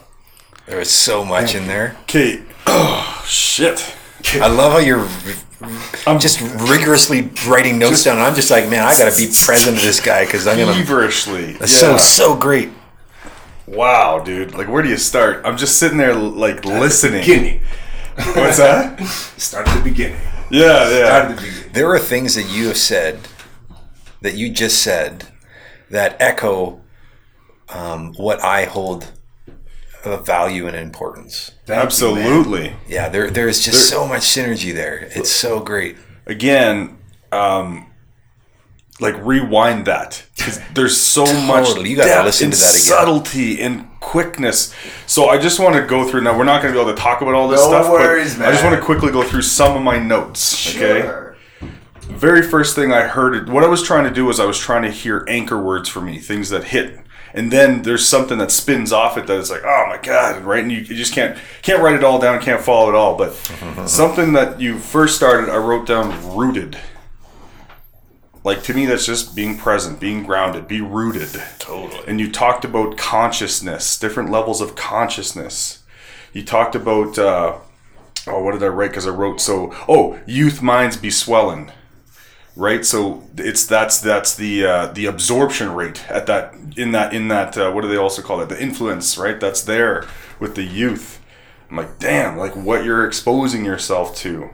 There is so much in there. Okay. Oh shit. I love how you're I'm just rigorously writing notes down. And I'm just like, man, I gotta be present to this guy because I'm gonna. Feverishly. That's so so great. Wow, dude. Like, where do you start? I'm just sitting there, like, listening. Beginning. What's that? Start at the beginning. Yeah, Start yeah. at the beginning. There are things that you have said, that you just said, that echo um, what I hold of value and importance. Thank you. Absolutely. Yeah, there there is just so much synergy there. It's so great. Again, um, like rewind that. 'Cause There's so much Totally. You gotta depth listen to that again. subtlety and quickness. So I just want to go through. Now we're not going to be able to talk about all this No stuff. but worries, I just want to quickly go through some of my notes. Okay. Sure. very first thing I heard, what I was trying to do was I was trying to hear anchor words for me, things that hit. And then there's something that spins off it that is like, oh my god, right? And you, you just can't can't write it all down, can't follow it all. But something that you first started, I wrote down rooted. Like to me, that's just being present, being grounded, be rooted. Totally. And you talked about consciousness, different levels of consciousness. You talked about, uh, oh, what did I write? Because I wrote so, oh, youth minds be swelling, right? So it's that's that's the uh, the absorption rate at that in that in that uh, what do they also call it? The influence, right? That's there with the youth. I'm like, damn, like what you're exposing yourself to.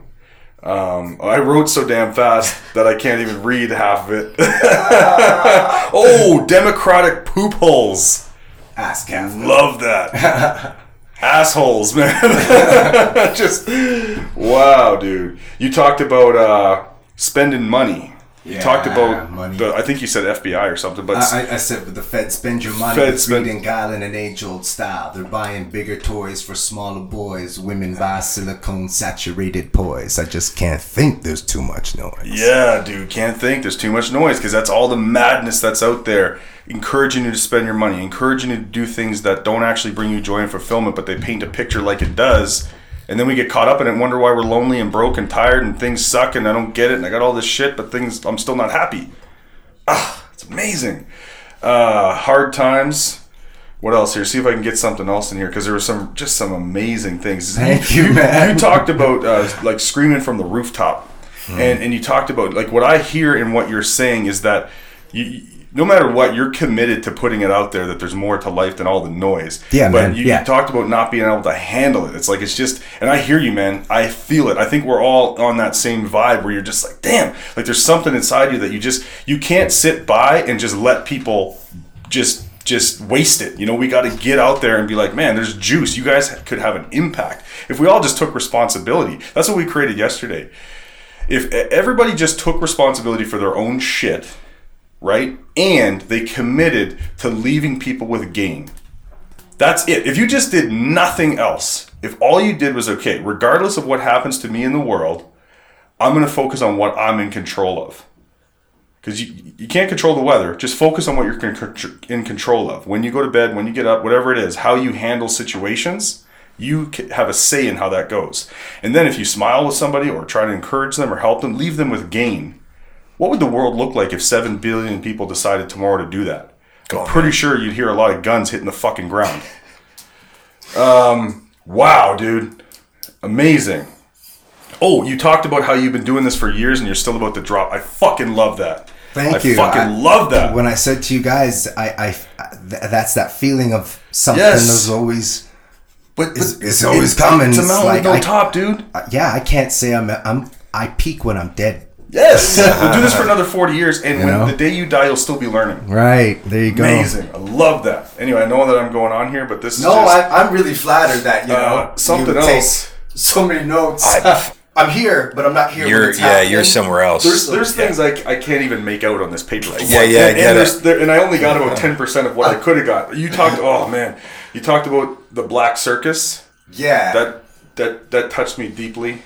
Um, I wrote so damn fast that I can't even read half of it. oh, democratic poop holes. Ass Catherine. Love that. Assholes, man. Just wow, dude. You talked about uh, spending money. You talked about money. the. I think you said FBI or something, but I, I- I said, but the Fed spend your money Fed spend- and in an age-old style. They're buying bigger toys for smaller boys. Women buy silicone-saturated toys. I just can't think there's too much noise. yeah, dude, can't think. There's too much noise because that's all the madness that's out there, encouraging you to spend your money, encouraging you to do things that don't actually bring you joy and fulfillment, but they paint a picture like it does. And then we get caught up in it and wonder why we're lonely and broke and tired and things suck and I don't get it and I got all this shit, but things I'm still not happy. Ah, it's amazing. Uh, hard times what else here? See if I can get something else in here because there were some just some amazing things. Thank you, man. You talked about uh, like screaming from the rooftop, and and you talked about like what I hear and what you're saying is that you. No matter what, you're committed to putting it out there that there's more to life than all the noise. Yeah, but man, You, yeah. you talked about not being able to handle it. It's like it's just, and I hear you, man. I feel it. I think we're all on that same vibe where you're just like, damn, like there's something inside you that you just you can't sit by and just let people just just waste it. You know, we got to get out there and be like, man, there's juice. You guys could have an impact if we all just took responsibility. That's what we created yesterday. If everybody just took responsibility for their own shit, right, and they committed to leaving people with gain. That's it. If you just did nothing else, if all you did was okay, regardless of what happens to me in the world, I'm going to focus on what I'm in control of because you, you can't control the weather. Just focus on what you're in control of. When you go to bed, when you get up, whatever it is, how you handle situations, you have a say in how that goes. And then if you smile with somebody or try to encourage them or help them, leave them with gain. What would the world look like if 7 billion people decided tomorrow to do that? I'm pretty sure you'd hear a lot of guns hitting the fucking ground. Um, wow, dude. Amazing. Oh, you talked about how you've been doing this for years and you're still about to drop. I fucking love that. Thank I you. fucking I- fucking love that. When I said to you guys, I, I th- that's that feeling of something Yes. is always, but, it's- it's always coming. It's a mountain like I- top, dude. uh, yeah, I can't say I'm, I'm, I peak when I'm dead. Yes. we'll do this for another 40 years, and when know? the day you die, you'll still be learning. Right there, you go. Amazing. I love that. Anyway, I know that I'm going on here, but this is No, I, I'm really flattered that you know Uh, something you would take else. So many notes. I- I'm here, but I'm not here. You're it's yeah, happening. you're somewhere else. There's there's things I, I can't even make out on this paper. Yeah, yeah, I and, get and, there, and I only got about ten percent of what I could have got. You talked. Oh man, you talked about the black circus. Yeah. That that that touched me deeply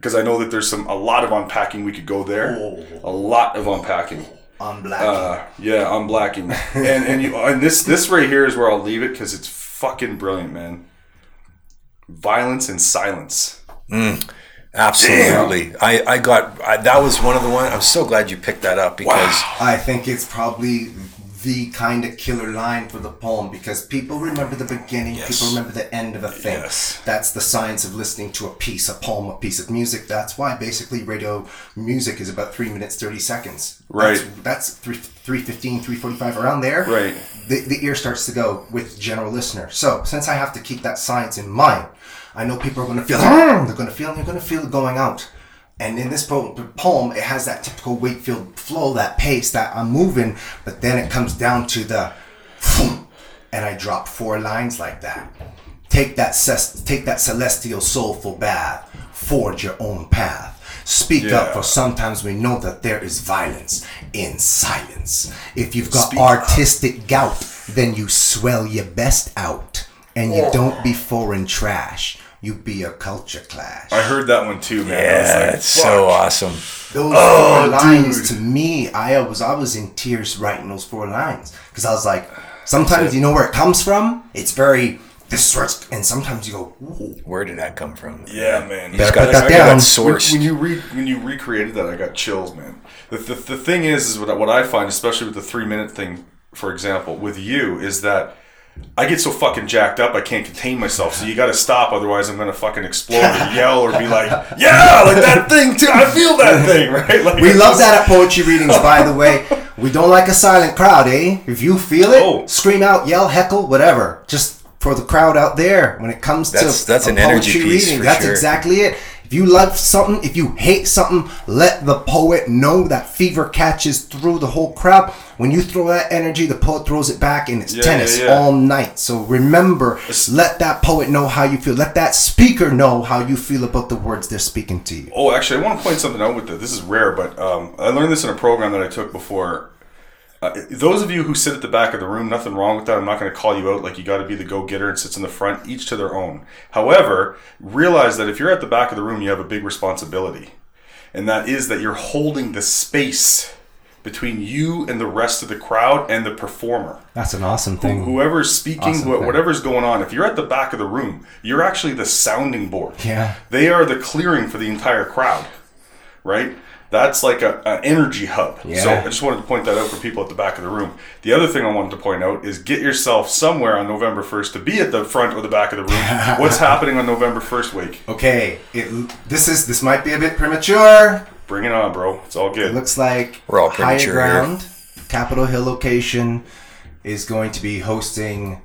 because I know that there's some a lot of unpacking we could go there. A lot of unpacking. on black. Uh, yeah, I'm blacking, and and you and this this right here is where I'll leave it because it's fucking brilliant, man. Violence and silence. Absolutely. I, I got I, that was one of the one. I'm so glad you picked that up because I think it's probably the kind of killer line for the poem because people remember the beginning, Yes. people remember the end of a thing. Yes. That's the science of listening to a piece, a poem, a piece of music. That's why basically radio music is about three minutes thirty seconds. Right. That's, that's three three fifteen, three forty five around there. Right. The the ear starts to go with general listener. So since I have to keep that science in mind, I know people are going to feel they're going to feel they're going to feel it going out. And in this po- poem, it has that typical Wakefield flow, that pace, that I'm moving, but then it comes down to the, and I drop four lines like that. Take that take that celestial soulful bath, forge your own path. Speak up, for sometimes we know that there is violence in silence. If you've got Speak up. artistic gout, then you swell your best out, and you oh. don't be foreign trash. You be a culture clash. I heard that one too, man. I yeah, was like, it's so awesome. Those Oh, four lines dude. to me, I was I was in tears writing those four lines because I was like, sometimes you know where it comes from. It's very this starts, and sometimes you go, Ooh. Where did that come from? Yeah, man. You just got that I got down. it sourced. When, when you re, when you recreated that, I got chills, man. The, the, the thing is, is what, I- what I find, especially with the three minute thing, for example, with you, is that I get so fucking jacked up, I can't contain myself. So you got to stop, otherwise I'm gonna fucking explode or yell or be like, yeah, like that thing too. I feel that thing, right? Like We love just- that at poetry readings, by the way. We don't like a silent crowd, eh? If you feel it, Oh. scream out, yell, heckle, whatever. Just for the crowd out there. When it comes That's- to that's a an energy piece reading, that's sure. exactly it. If you love something, if you hate something, let the poet know that fever catches through the whole crowd. When you throw that energy, the poet throws it back, and it's Yeah, tennis yeah, yeah. all night. So remember, let that poet know how you feel. Let that speaker know how you feel about the words they're speaking to you. Oh, actually, I want to point something out with this. This is rare, but um, I learned this in a program that I took before. Uh, those of you who sit at the back of the room, nothing wrong with that. I'm not going to call you out like you got to be the go getter and sits in the front, each to their own. However, realize that if you're at the back of the room, you have a big responsibility. And that is that you're holding the space between you and the rest of the crowd and the performer That's an awesome thing. whoever's speaking, Awesome wh- whatever's going on, if you're at the back of the room, you're actually the sounding board. Yeah. They are the clearing for the entire crowd, right? That's like a, an energy hub. So I just wanted to point that out for people at the back of the room. The other thing I wanted to point out is get yourself somewhere on November 1st to be at the front or the back of the room. What's happening on November 1st, week? Okay, it, this is this might be a bit premature. Bring it on, bro. It's all It good. looks like We're all Higher premature. Ground, Capitol Hill location, is going to be hosting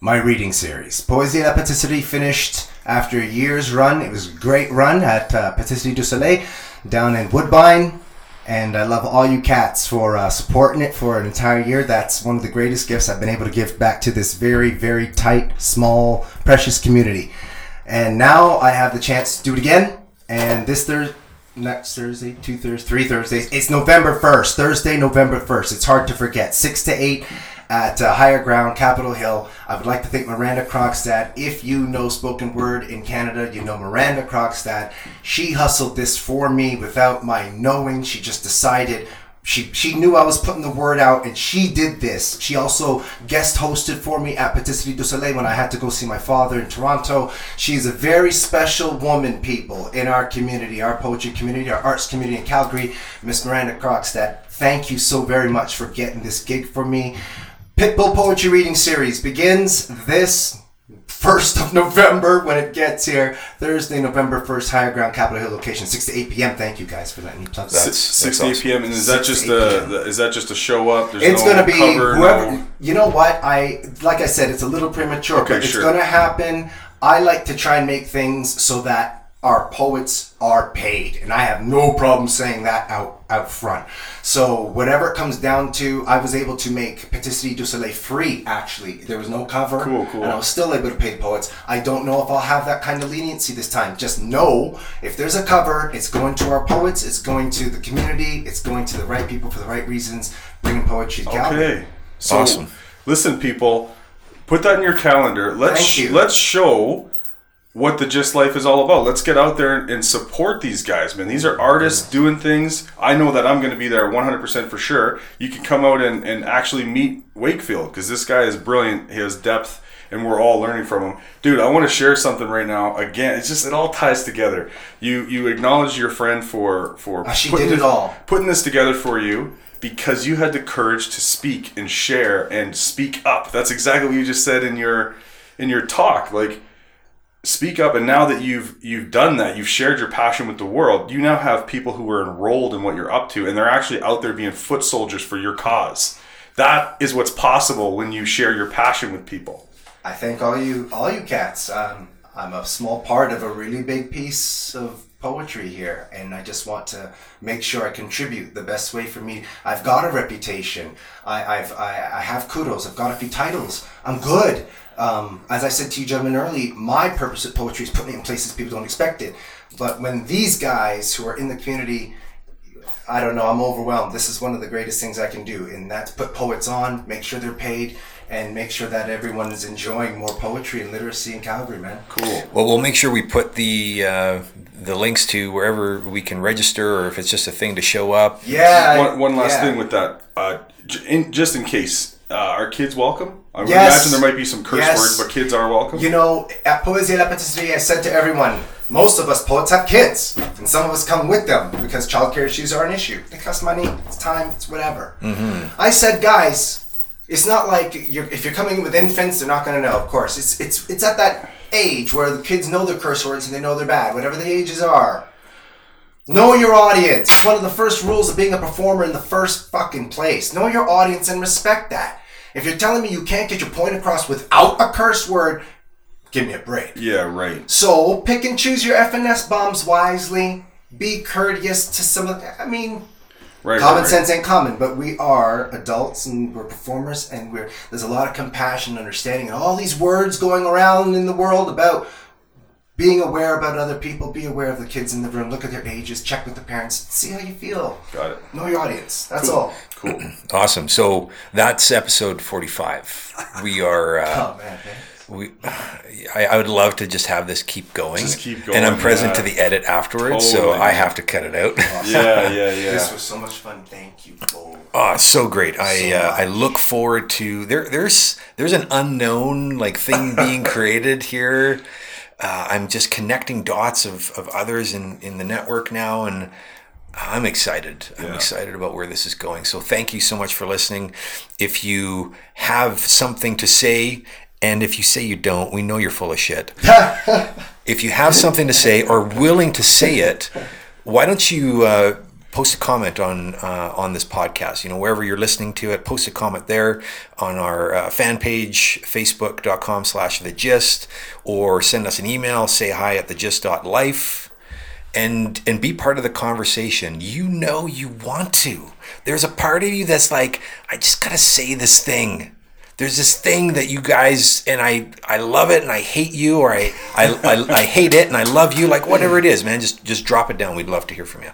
my reading series. Poesie la Patisserie finished after a year's run. It was a great run at uh, Patisserie du Soleil down in Woodbine. And I love all you cats for uh, supporting it for an entire year. That's one of the greatest gifts I've been able to give back to this very, very tight, small, precious community. And now I have the chance to do it again. And this Thursday, next Thursday, two Thursdays, three Thursdays. It's November 1st. Thursday, November 1st. It's hard to forget. 6 to 8 at uh, Higher Ground, Capitol Hill. I would like to thank Miranda Krogstad. If you know spoken word in Canada, you know Miranda Krogstad. She hustled this for me without my knowing. She just decided she she knew I was putting the word out, and she did this. She also guest hosted for me at Patisserie du Soleil when I had to go see my father in Toronto. She's a very special woman, people in our community, our poetry community, our arts community in Calgary. Miss Miranda Krogstad, thank you so very much for getting this gig for me. Pitbull Poetry Reading Series begins this 1st of November when it gets here. Thursday, November 1st, Higher Ground, Capitol Hill location, 6 to 8 p.m. Thank you guys for letting me plug that. Six, six to eight awesome. p.m. And is that just a the- is that just a show up? There's It's no gonna be cover, whoever. no- You know what? I like I said, it's a little premature, Okay, but it's gonna happen. I like to try and make things so that our poets are paid, and I have no problem saying that out out front. So whatever it comes down to, I was able to make Patisserie du Soleil free. Actually, there was no cover, Cool, cool. and I was still able to pay the poets. I don't know if I'll have that kind of leniency this time. Just know if there's a cover, it's going to our poets, it's going to the community, it's going to the right people for the right reasons, bringing poetry to Calgary. Okay. So Awesome. listen, people, put that in your calendar. Let's Thank you. let's show what the GYST Life is all about. Let's get out there and support these guys, man. These are artists doing things. I know that I'm going to be there 100% for sure. You can come out and, and actually meet Wakefield because this guy is brilliant. He has depth, and we're all learning from him. Dude, I want to share something right now. Again, it's just it all ties together. You you acknowledge your friend for for Ah, she putting did it all. putting this together for you because you had the courage to speak and share and speak up. That's exactly what you just said in your in your talk. Like speak up and now that you've you've done that, you've shared your passion with the world, you now have people who are enrolled in what you're up to and they're actually out there being foot soldiers for your cause. That is what's possible when you share your passion with people. I thank all you, all you cats. Um, I'm a small part of a really big piece of poetry here, and I just want to make sure I contribute the best way for me. I've got a reputation. I, I've, I, I have kudos. I've got a few titles. I'm good. Um, as I said to you gentlemen early, my purpose with poetry is putting it in places people don't expect it. But when these guys who are in the community I don't know. I'm overwhelmed. This is one of the greatest things I can do, and that's put poets on, make sure they're paid, and make sure that everyone is enjoying more poetry and literacy in Calgary, man. Cool. Well, we'll make sure we put the uh, the links to wherever we can register, or if it's just a thing to show up. Yeah. One, one last yeah. thing with that, uh, in, just in case, uh, are kids welcome? I would Yes. imagine there might be some curse Yes. words, but kids are welcome. You know, at Poesie La Patisserie, I said to everyone, most of us poets have kids, and some of us come with them because childcare issues are an issue. They cost money, it's time, it's whatever. I said, guys, it's not like you're, if you're coming with infants, they're not going to know. Of course, it's it's it's at that age where the kids know their curse words and they know they're bad, whatever the ages are. Know your audience. It's one of the first rules of being a performer in the first fucking place. Know your audience and respect that. If you're telling me you can't get your point across without a curse word, give me a break. yeah, right. So pick and choose your FNS bombs wisely. Be courteous to some of. I mean, Right. common right, right. sense ain't common, but we are adults and we're performers, and we're there's a lot of compassion, and understanding, and all these words going around in the world about being aware about other people. Be aware of the kids in the room. Look at their ages. Check with the parents. See how you feel. Got it. Know your audience. That's all. Cool. Awesome. So that's episode forty-five. We are. Uh, Oh man, thanks. we, I, I would love to just have this keep going. Just keep going. And I'm present yeah. to the edit afterwards, so I have to cut it out. Yeah, yeah, yeah. This was so much fun. Thank you, both. Oh, so great! I So uh, I look forward to there. There's there's an unknown like thing being created here. Uh, I'm just connecting dots of, of others in, in the network now, and I'm excited. I'm excited about where this is going. So thank you so much for listening. If you have something to say, and if you say you don't, we know you're full of shit. if you have something to say or willing to say it, why don't you uh, post a comment on uh, on this podcast? You know, wherever you're listening to it, post a comment there on our uh, fan page, facebook.com slash the GYST, or send us an email, say hi at the GYST.life and and be part of the conversation. You know you want to. There's a part of you that's like, I just gotta say this thing. There's this thing that you guys and I I love it and I hate you or I I, I, I hate it and I love you. Like whatever it is, man, just just drop it down. We'd love to hear from you.